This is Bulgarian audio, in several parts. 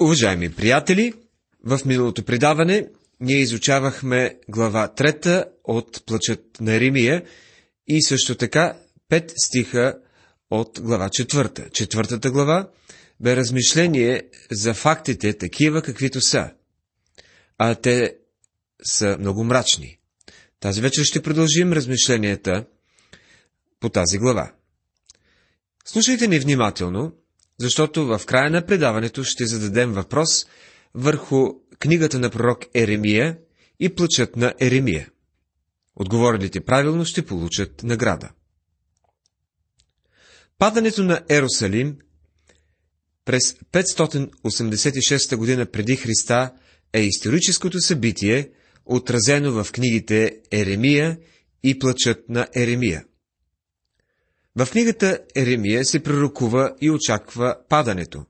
Уважаеми приятели, в миналото предаване ние изучавахме глава 3 от Плачът на Еремия и също така 5 стиха от глава 4. Четвъртата глава бе размишление за фактите такива каквито са, а те са много мрачни. Тази вечер ще продължим размишленията по тази глава. Слушайте ни внимателно, защото в края на предаването ще зададем въпрос върху книгата на пророк Еремия и плачът на Еремия. Отговорилите правилно ще получат награда. Падането на Ерусалим през 586 година преди Христа е историческото събитие, отразено в книгите Еремия и плачът на Еремия. В книгата Еремия се пророкува и очаква падането,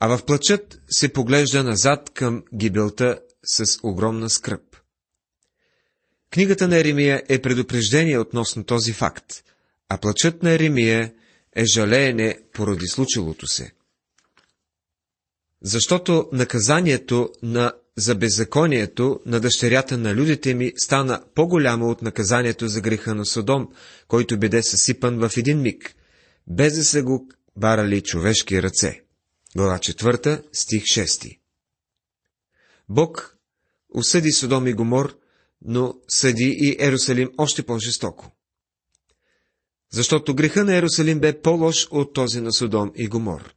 а в плачът се поглежда назад към гибелта с огромна скръп. Книгата на Еремия е предупреждение относно този факт, а плачът на Еремия е жалеене поради случилото се. Защото наказанието на за беззаконието на дъщерята на людите ми стана по-голямо от наказанието за греха на Содом, който беде съсипан в един миг, без да са го барали човешки ръце. Глава 4, стих 6 Бог осъди Содом и Гомор, но съди и Ерусалим още по-жестоко. Защото греха на Ерусалим бе по-лош от този на Содом и Гомор.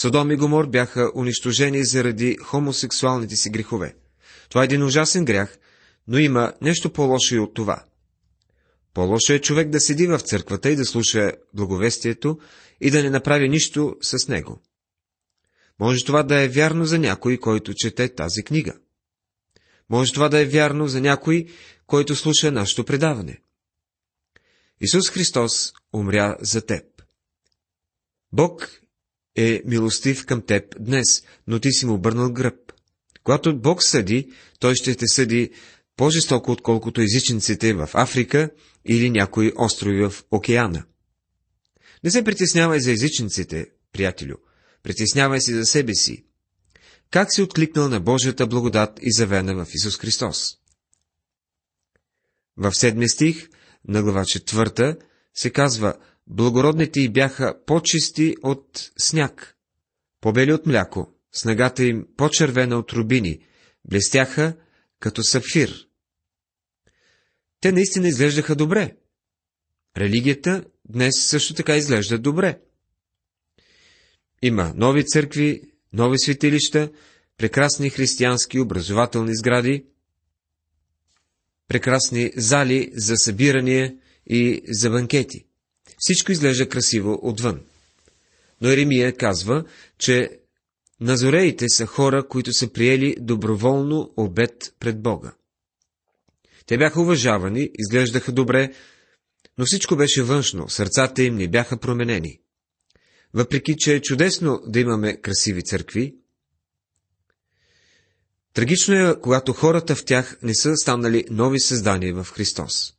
Содом и Гомор бяха унищожени заради хомосексуалните си грехове. Това е един ужасен грях, но има нещо по-лошо и от това. По-лошо е човек да седи в църквата и да слуша благовестието и да не направи нищо с него. Може това да е вярно за някой, който чете тази книга. Може това да е вярно за някой, който слуша нашето предаване. Исус Христос умря за теб. Бог е милостив към теб днес, но ти си му обърнал гръб. Когато Бог съди, той ще те съди по-жестоко, отколкото езичниците в Африка или някои острови в океана. Не се притеснявай за езичниците, приятелю. Притеснявай се за себе си. Как си откликнал на Божията благодат и завена в Исус Христос? В седми стих на глава четвърта се казва, благородните й бяха по-чисти от сняг, побели от мляко, снагата им по-червена от рубини, блестяха като сапфир. Те наистина изглеждаха добре. Религията днес също така изглежда добре. Има нови църкви, нови светилища, прекрасни християнски образователни сгради, прекрасни зали за събирания и за банкети. Всичко изглежда красиво отвън. Но Еремия казва, че назореите са хора, които са приели доброволно обед пред Бога. Те бяха уважавани, изглеждаха добре, но всичко беше външно, сърцата им не бяха променени. Въпреки, че е чудесно да имаме красиви църкви, трагично е, когато хората в тях не са станали нови създания в Христос.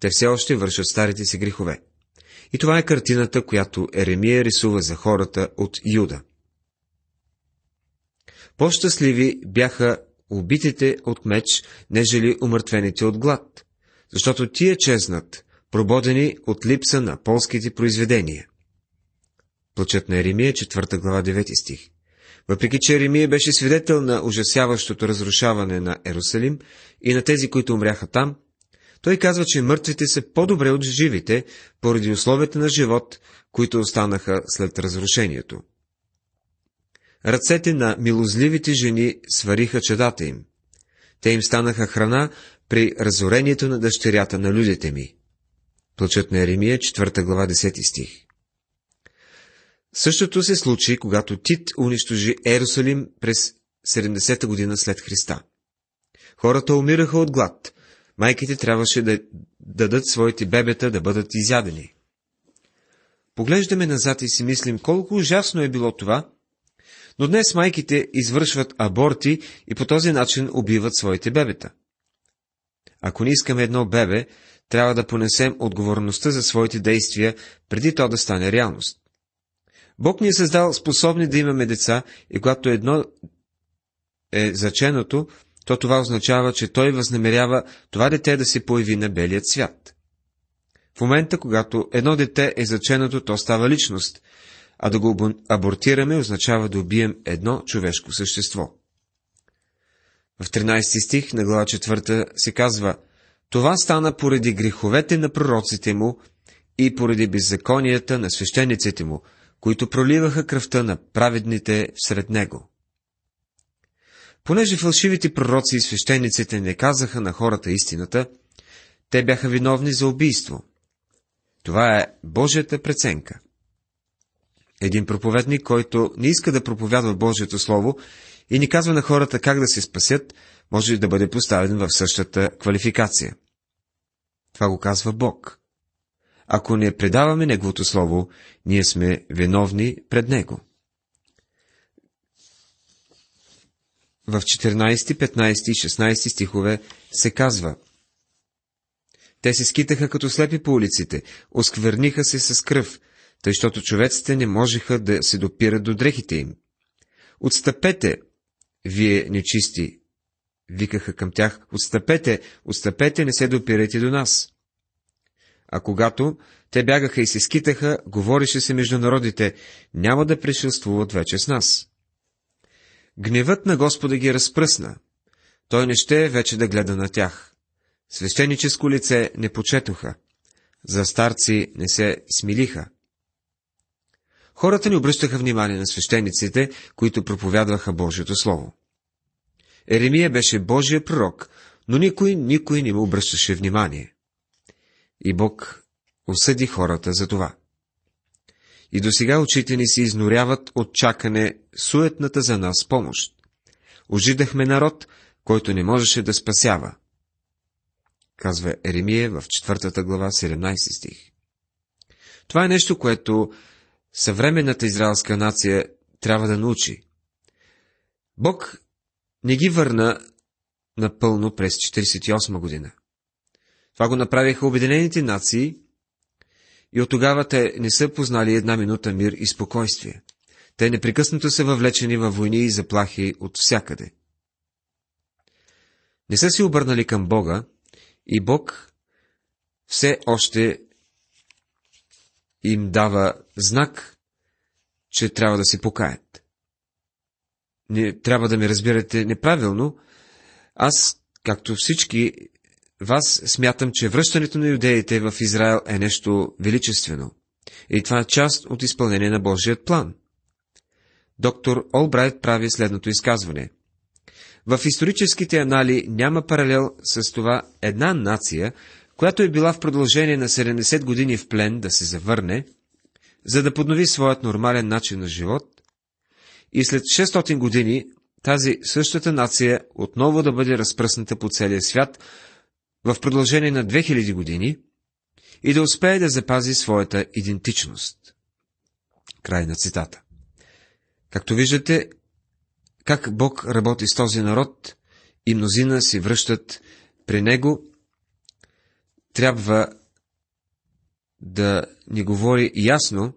Те все още вършат старите си грехове. И това е картината, която Еремия рисува за хората от Юда. По-щастливи бяха убитите от меч, нежели умъртвените от глад, защото тия чезнат, прободени от липса на полските произведения. Плачът на Еремия, 4 глава, 9 стих. Въпреки, че Еремия беше свидетел на ужасяващото разрушаване на Ерусалим и на тези, които умряха там, той казва, че мъртвите са по-добре от живите, поради условията на живот, които останаха след разрушението. Ръцете на милозливите жени свариха чедата им. Те им станаха храна при разорението на дъщерята на людите ми. Плачът на Еремия, 4 глава, 10 стих. Същото се случи, когато Тит унищожи Ерусалим през 70-та година след Христа. Хората умираха от глад, майките трябваше да дадат своите бебета да бъдат изядени. Поглеждаме назад и си мислим колко ужасно е било това, но днес майките извършват аборти и по този начин убиват своите бебета. Ако не искаме едно бебе, трябва да понесем отговорността за своите действия, преди то да стане реалност. Бог ни е създал способни да имаме деца и когато едно е заченото, то това означава, че той възнамерява това дете да се появи на белият свят. В момента, когато едно дете е заченато, то става личност, а да го абортираме означава да убием едно човешко същество. В 13 стих на глава 4 се казва Това стана поради греховете на пророците му и поради беззаконията на свещениците му, които проливаха кръвта на праведните сред него. Понеже фалшивите пророци и свещениците не казаха на хората истината, те бяха виновни за убийство. Това е Божията преценка. Един проповедник, който не иска да проповядва Божието Слово и ни казва на хората как да се спасят, може да бъде поставен в същата квалификация. Това го казва Бог. Ако не предаваме Неговото Слово, ние сме виновни пред Него. В 14, 15 и 16 стихове се казва Те се скитаха като слепи по улиците, оскверниха се с кръв, тъй, защото човеците не можеха да се допират до дрехите им. Отстъпете, вие нечисти, викаха към тях, отстъпете, отстъпете, не се допирайте до нас. А когато те бягаха и се скитаха, говореше се между народите, няма да пришелствуват вече с нас. Гневът на Господа ги разпръсна. Той не ще вече да гледа на тях. Свещеническо лице не почетоха. За старци не се смилиха. Хората не обръщаха внимание на свещениците, които проповядваха Божието Слово. Еремия беше Божия пророк, но никой, никой не му обръщаше внимание. И Бог осъди хората за това. И до сега очите ни се изноряват от чакане суетната за нас помощ. Ожидахме народ, който не можеше да спасява. Казва Еремия в 4 глава 17 стих. Това е нещо, което съвременната израелска нация трябва да научи. Бог не ги върна напълно през 1948 година. Това го направиха Обединените нации и от тогава те не са познали една минута мир и спокойствие. Те непрекъснато са въвлечени във войни и заплахи от всякъде. Не са си обърнали към Бога и Бог все още им дава знак, че трябва да се покаят. Не трябва да ме разбирате неправилно. Аз, както всички вас, смятам, че връщането на юдеите в Израел е нещо величествено. И това е част от изпълнение на Божият план. Доктор Олбрайт прави следното изказване. В историческите анали няма паралел с това една нация, която е била в продължение на 70 години в плен да се завърне, за да поднови своят нормален начин на живот, и след 600 години тази същата нация отново да бъде разпръсната по целия свят в продължение на 2000 години и да успее да запази своята идентичност. Край на цитата. Както виждате, как Бог работи с този народ и мнозина си връщат при него трябва да ни говори ясно,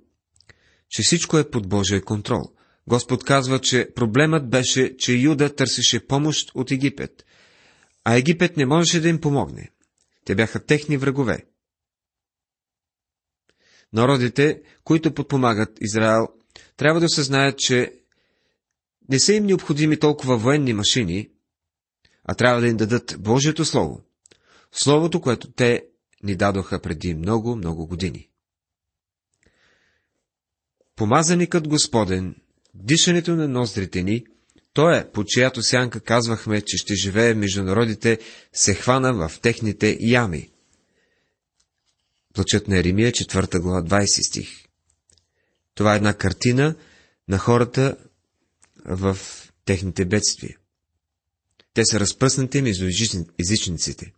че всичко е под Божия контрол. Господ казва, че проблемът беше, че Юда търсеше помощ от Египет, а Египет не можеше да им помогне. Те бяха техни врагове. Народите, които подпомагат Израел, трябва да осъзнаят, че не са им необходими толкова военни машини, а трябва да им дадат Божието Слово. Словото, което те ни дадоха преди много, много години. Помазаникът Господен, дишането на ноздрите ни, той е, по чиято сянка казвахме, че ще живее между народите, се хвана в техните ями. Плачът на Еремия, 4 глава, 20 стих. Това е една картина на хората в техните бедствия. Те са разпръснати между езичниците.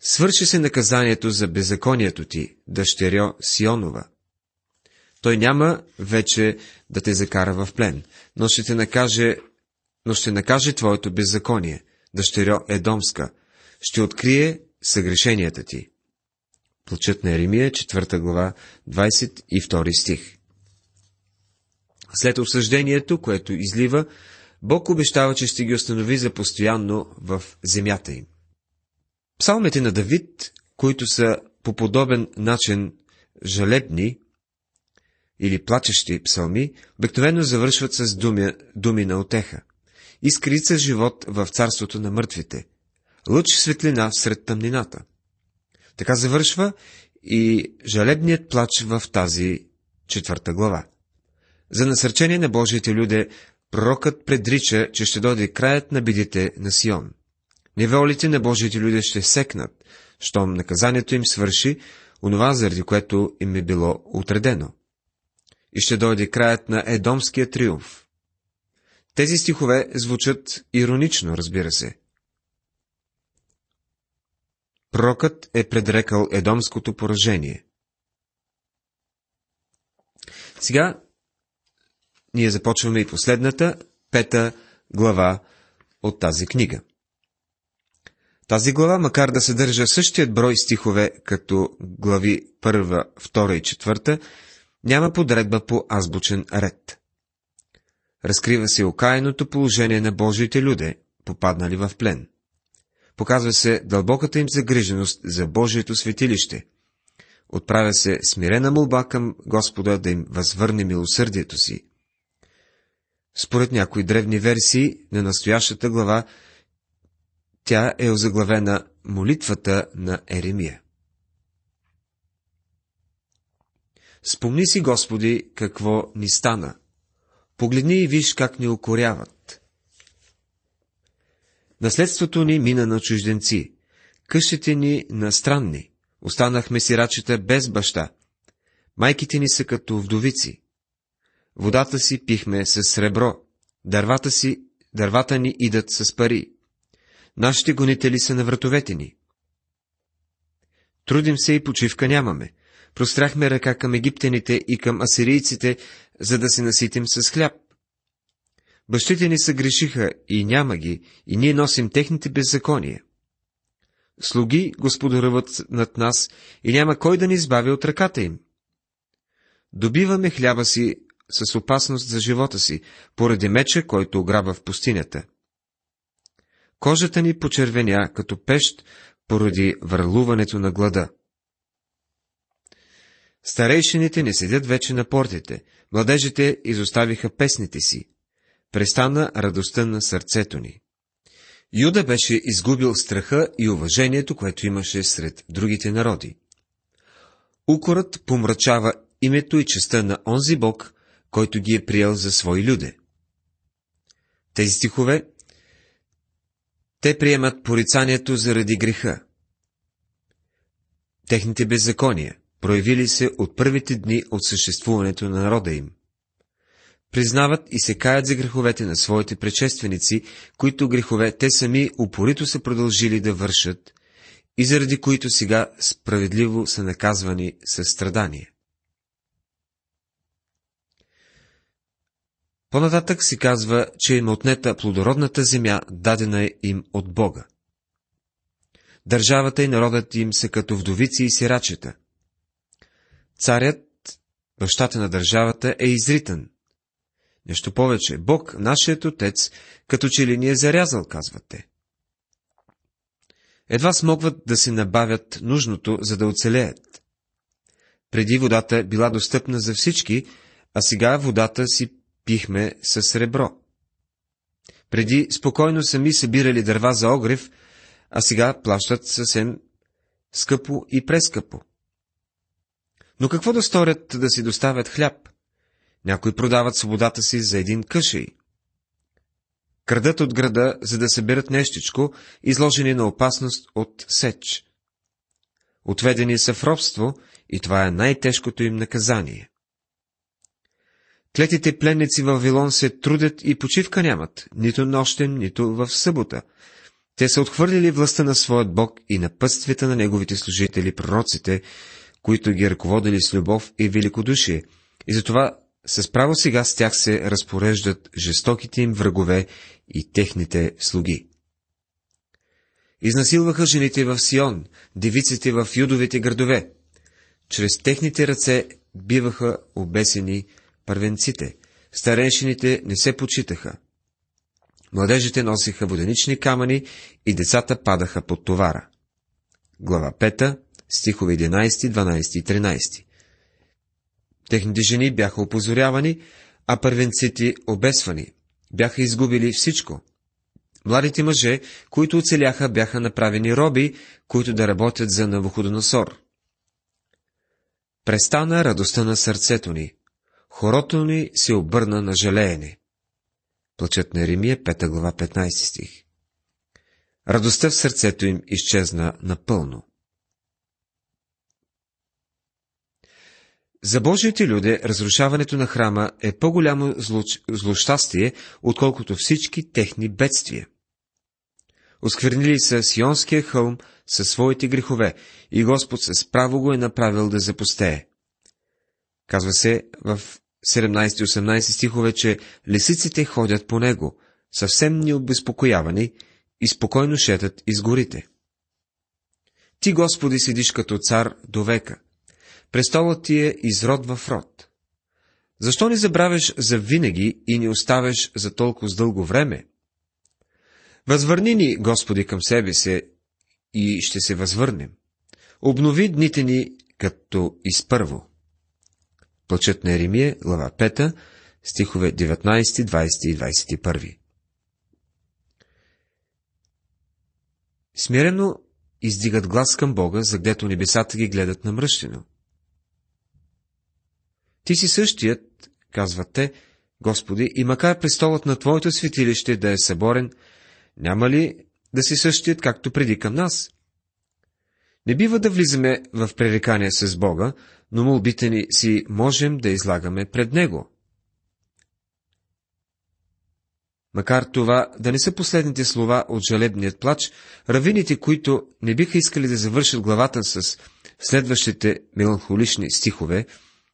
Свърши се наказанието за беззаконието ти, дъщеря Сионова. Той няма вече да те закара в плен, но ще те накаже, но ще накаже твоето беззаконие, дъщеря Едомска, ще открие съгрешенията ти. Плачът на Еремия, 4 глава, 22 стих. След осъждението, което излива, Бог обещава, че ще ги установи за постоянно в земята им. Псалмите на Давид, които са по подобен начин жалебни или плачещи псалми, обикновено завършват с думи, думи на отеха. Искрица живот в царството на мъртвите. Лъч светлина сред тъмнината. Така завършва и жалебният плач в тази четвърта глава. За насърчение на Божиите люде, пророкът предрича, че ще дойде краят на бидите на Сион. Неволите на Божиите люде ще секнат, щом наказанието им свърши, онова, заради което им е било отредено. И ще дойде краят на Едомския триумф. Тези стихове звучат иронично, разбира се. Пророкът е предрекал Едомското поражение. Сега ние започваме и последната, пета глава от тази книга. Тази глава, макар да съдържа същият брой стихове като глави 1, 2 и 4, няма подредба по азбучен ред. Разкрива се окаяното положение на Божиите люде, попаднали в плен. Показва се дълбоката им загриженост за Божието светилище. Отправя се смирена молба към Господа да им възвърне милосърдието си. Според някои древни версии на настоящата глава, тя е озаглавена молитвата на Еремия. Спомни си, Господи, какво ни стана. Погледни и виж как ни укоряват. Наследството ни мина на чужденци, къщите ни на странни, останахме сирачета без баща, майките ни са като вдовици. Водата си пихме с сребро, дървата си, дървата ни идат с пари. Нашите гонители са на вратовете ни. Трудим се и почивка нямаме. Простряхме ръка към египтяните и към асирийците, за да се наситим с хляб. Бащите ни са грешиха и няма ги, и ние носим техните беззакония. Слуги господаруват над нас и няма кой да ни избави от ръката им. Добиваме хляба си с опасност за живота си, поради меча, който ограба в пустинята. Кожата ни почервеня като пещ, поради върлуването на глада. Старейшините не седят вече на портите, младежите изоставиха песните си. Престана радостта на сърцето ни. Юда беше изгубил страха и уважението, което имаше сред другите народи. Укорът помрачава името и честа на онзи Бог, който ги е приел за свои люде. Тези стихове те приемат порицанието заради греха. Техните беззакония, проявили се от първите дни от съществуването на народа им. Признават и се каят за греховете на своите предшественици, които грехове те сами упорито са продължили да вършат и заради които сега справедливо са наказвани със страдание. По-нататък си казва, че им отнета плодородната земя, дадена им от Бога. Държавата и народът им са като вдовици и сирачета. Царят, бащата на държавата, е изритан. Нещо повече, Бог, нашият отец, като че ли ни е зарязал, казвате. Едва смогват да се набавят нужното, за да оцелеят. Преди водата била достъпна за всички, а сега водата си пихме с сребро. Преди спокойно сами събирали дърва за огрев, а сега плащат съвсем скъпо и прескъпо. Но какво да сторят да си доставят хляб? Някои продават свободата си за един къшей. Крадат от града, за да съберат нещичко, изложени на опасност от сеч. Отведени са в робство и това е най-тежкото им наказание. Клетите пленници в Вавилон се трудят и почивка нямат, нито нощен, нито в събота. Те са отхвърлили властта на своят Бог и на пътствията на неговите служители, пророците, които ги ръководили с любов и великодушие, и затова с право сега с тях се разпореждат жестоките им врагове и техните слуги. Изнасилваха жените в Сион, девиците в юдовите градове. Чрез техните ръце биваха обесени първенците. Старейшините не се почитаха. Младежите носиха воденични камъни и децата падаха под товара. Глава 5, стихове 11, 12 и 13. Техните жени бяха опозорявани, а първенците обесвани. Бяха изгубили всичко. Младите мъже, които оцеляха, бяха направени роби, които да работят за Навуходоносор. Престана радостта на сърцето ни. Хорото ни се обърна на жалеене. Плачът на Еремия, 5 глава, 15 стих. Радостта в сърцето им изчезна напълно. За Божиите люди разрушаването на храма е по-голямо злощастие, отколкото всички техни бедствия. Осквернили са Сионския хълм със своите грехове и Господ с право го е направил да запустее. Казва се в 17-18 стихове, че лисиците ходят по него, съвсем необезпокоявани и спокойно шетат из горите. Ти, Господи, седиш като цар до века. Престолът ти е изрод в род. Защо не забравяш за винаги и не оставяш за толкова с дълго време? Възвърни ни, Господи, към себе се и ще се възвърнем. Обнови дните ни като изпърво. Плачът на Еремия, глава 5, стихове 19, 20 и 21. Смирено издигат глас към Бога, за гдето небесата ги гледат намръщено. Ти си същият, казват те, Господи, и макар престолът на Твоето светилище да е съборен, няма ли да си същият, както преди към нас? Не бива да влизаме в пререкание с Бога, но молбите ни си можем да излагаме пред Него. Макар това да не са последните слова от жалебният плач, равините, които не биха искали да завършат главата с следващите меланхолични стихове,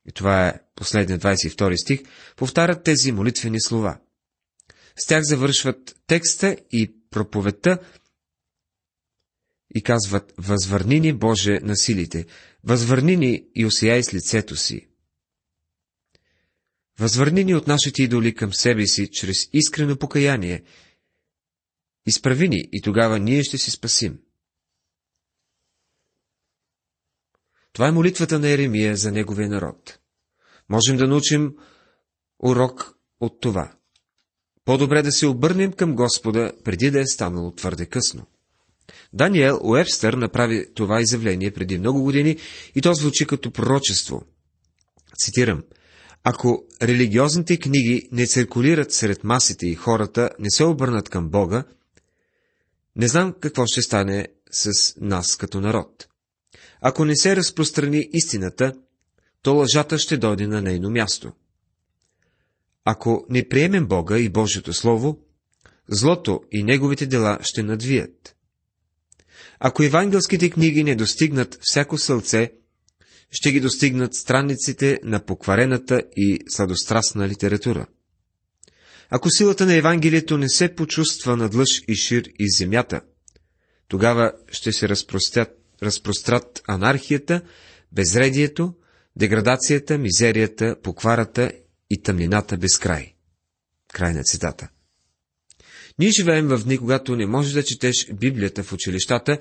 и това е последният 22 стих, повтарят тези молитвени слова. С тях завършват текста и проповедта и казват, възвърни ни, Боже, на силите, възвърни ни и осияй с лицето си. Възвърни ни от нашите идоли към себе си, чрез искрено покаяние. Изправи ни и тогава ние ще си спасим. Това е молитвата на Еремия за неговия народ. Можем да научим урок от това. По-добре да се обърнем към Господа, преди да е станало твърде късно. Даниел Уебстър направи това изявление преди много години и то звучи като пророчество. Цитирам. Ако религиозните книги не циркулират сред масите и хората не се обърнат към Бога, не знам какво ще стане с нас като народ. Ако не се разпространи истината, то лъжата ще дойде на нейно място. Ако не приемем Бога и Божието Слово, злото и неговите дела ще надвият. Ако евангелските книги не достигнат всяко сълце, ще ги достигнат страниците на покварената и сладострастна литература. Ако силата на Евангелието не се почувства над лъж и шир и земята, тогава ще се разпрострят, разпрострат анархията, безредието, деградацията, мизерията, покварата и тъмнината без край. Край на цитата. Ние живеем в дни, когато не можеш да четеш Библията в училищата,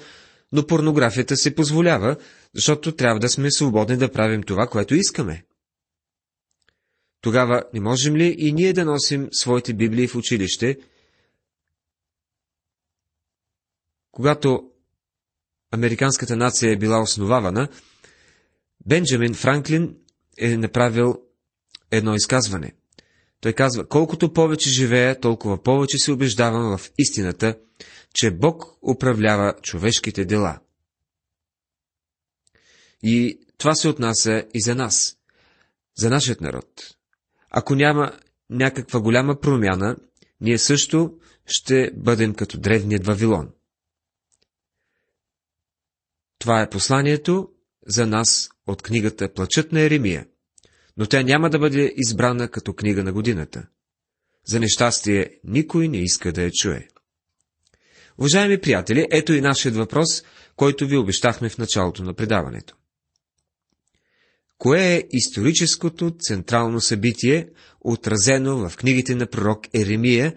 но порнографията се позволява, защото трябва да сме свободни да правим това, което искаме. Тогава не можем ли и ние да носим своите Библии в училище? Когато американската нация е била основавана, Бенджамин Франклин е направил едно изказване. Той казва, колкото повече живея, толкова повече се убеждавам в истината, че Бог управлява човешките дела. И това се отнася и за нас, за нашият народ. Ако няма някаква голяма промяна, ние също ще бъдем като древният Вавилон. Това е посланието за нас от книгата Плачът на Еремия но тя няма да бъде избрана като книга на годината. За нещастие никой не иска да я чуе. Уважаеми приятели, ето и нашият въпрос, който ви обещахме в началото на предаването. Кое е историческото централно събитие, отразено в книгите на пророк Еремия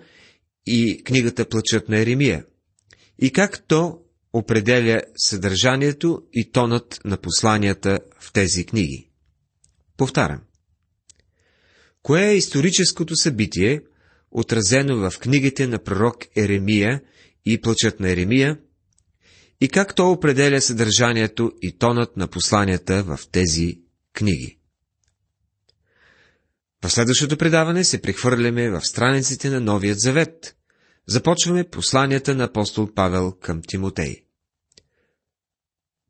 и книгата Плачът на Еремия? И как то определя съдържанието и тонът на посланията в тези книги? Повтарям. Кое е историческото събитие, отразено в книгите на пророк Еремия и Плачът на Еремия, и как то определя съдържанието и тонът на посланията в тези книги. В следващото предаване се прехвърляме в страниците на Новият Завет. Започваме посланията на апостол Павел към Тимотей.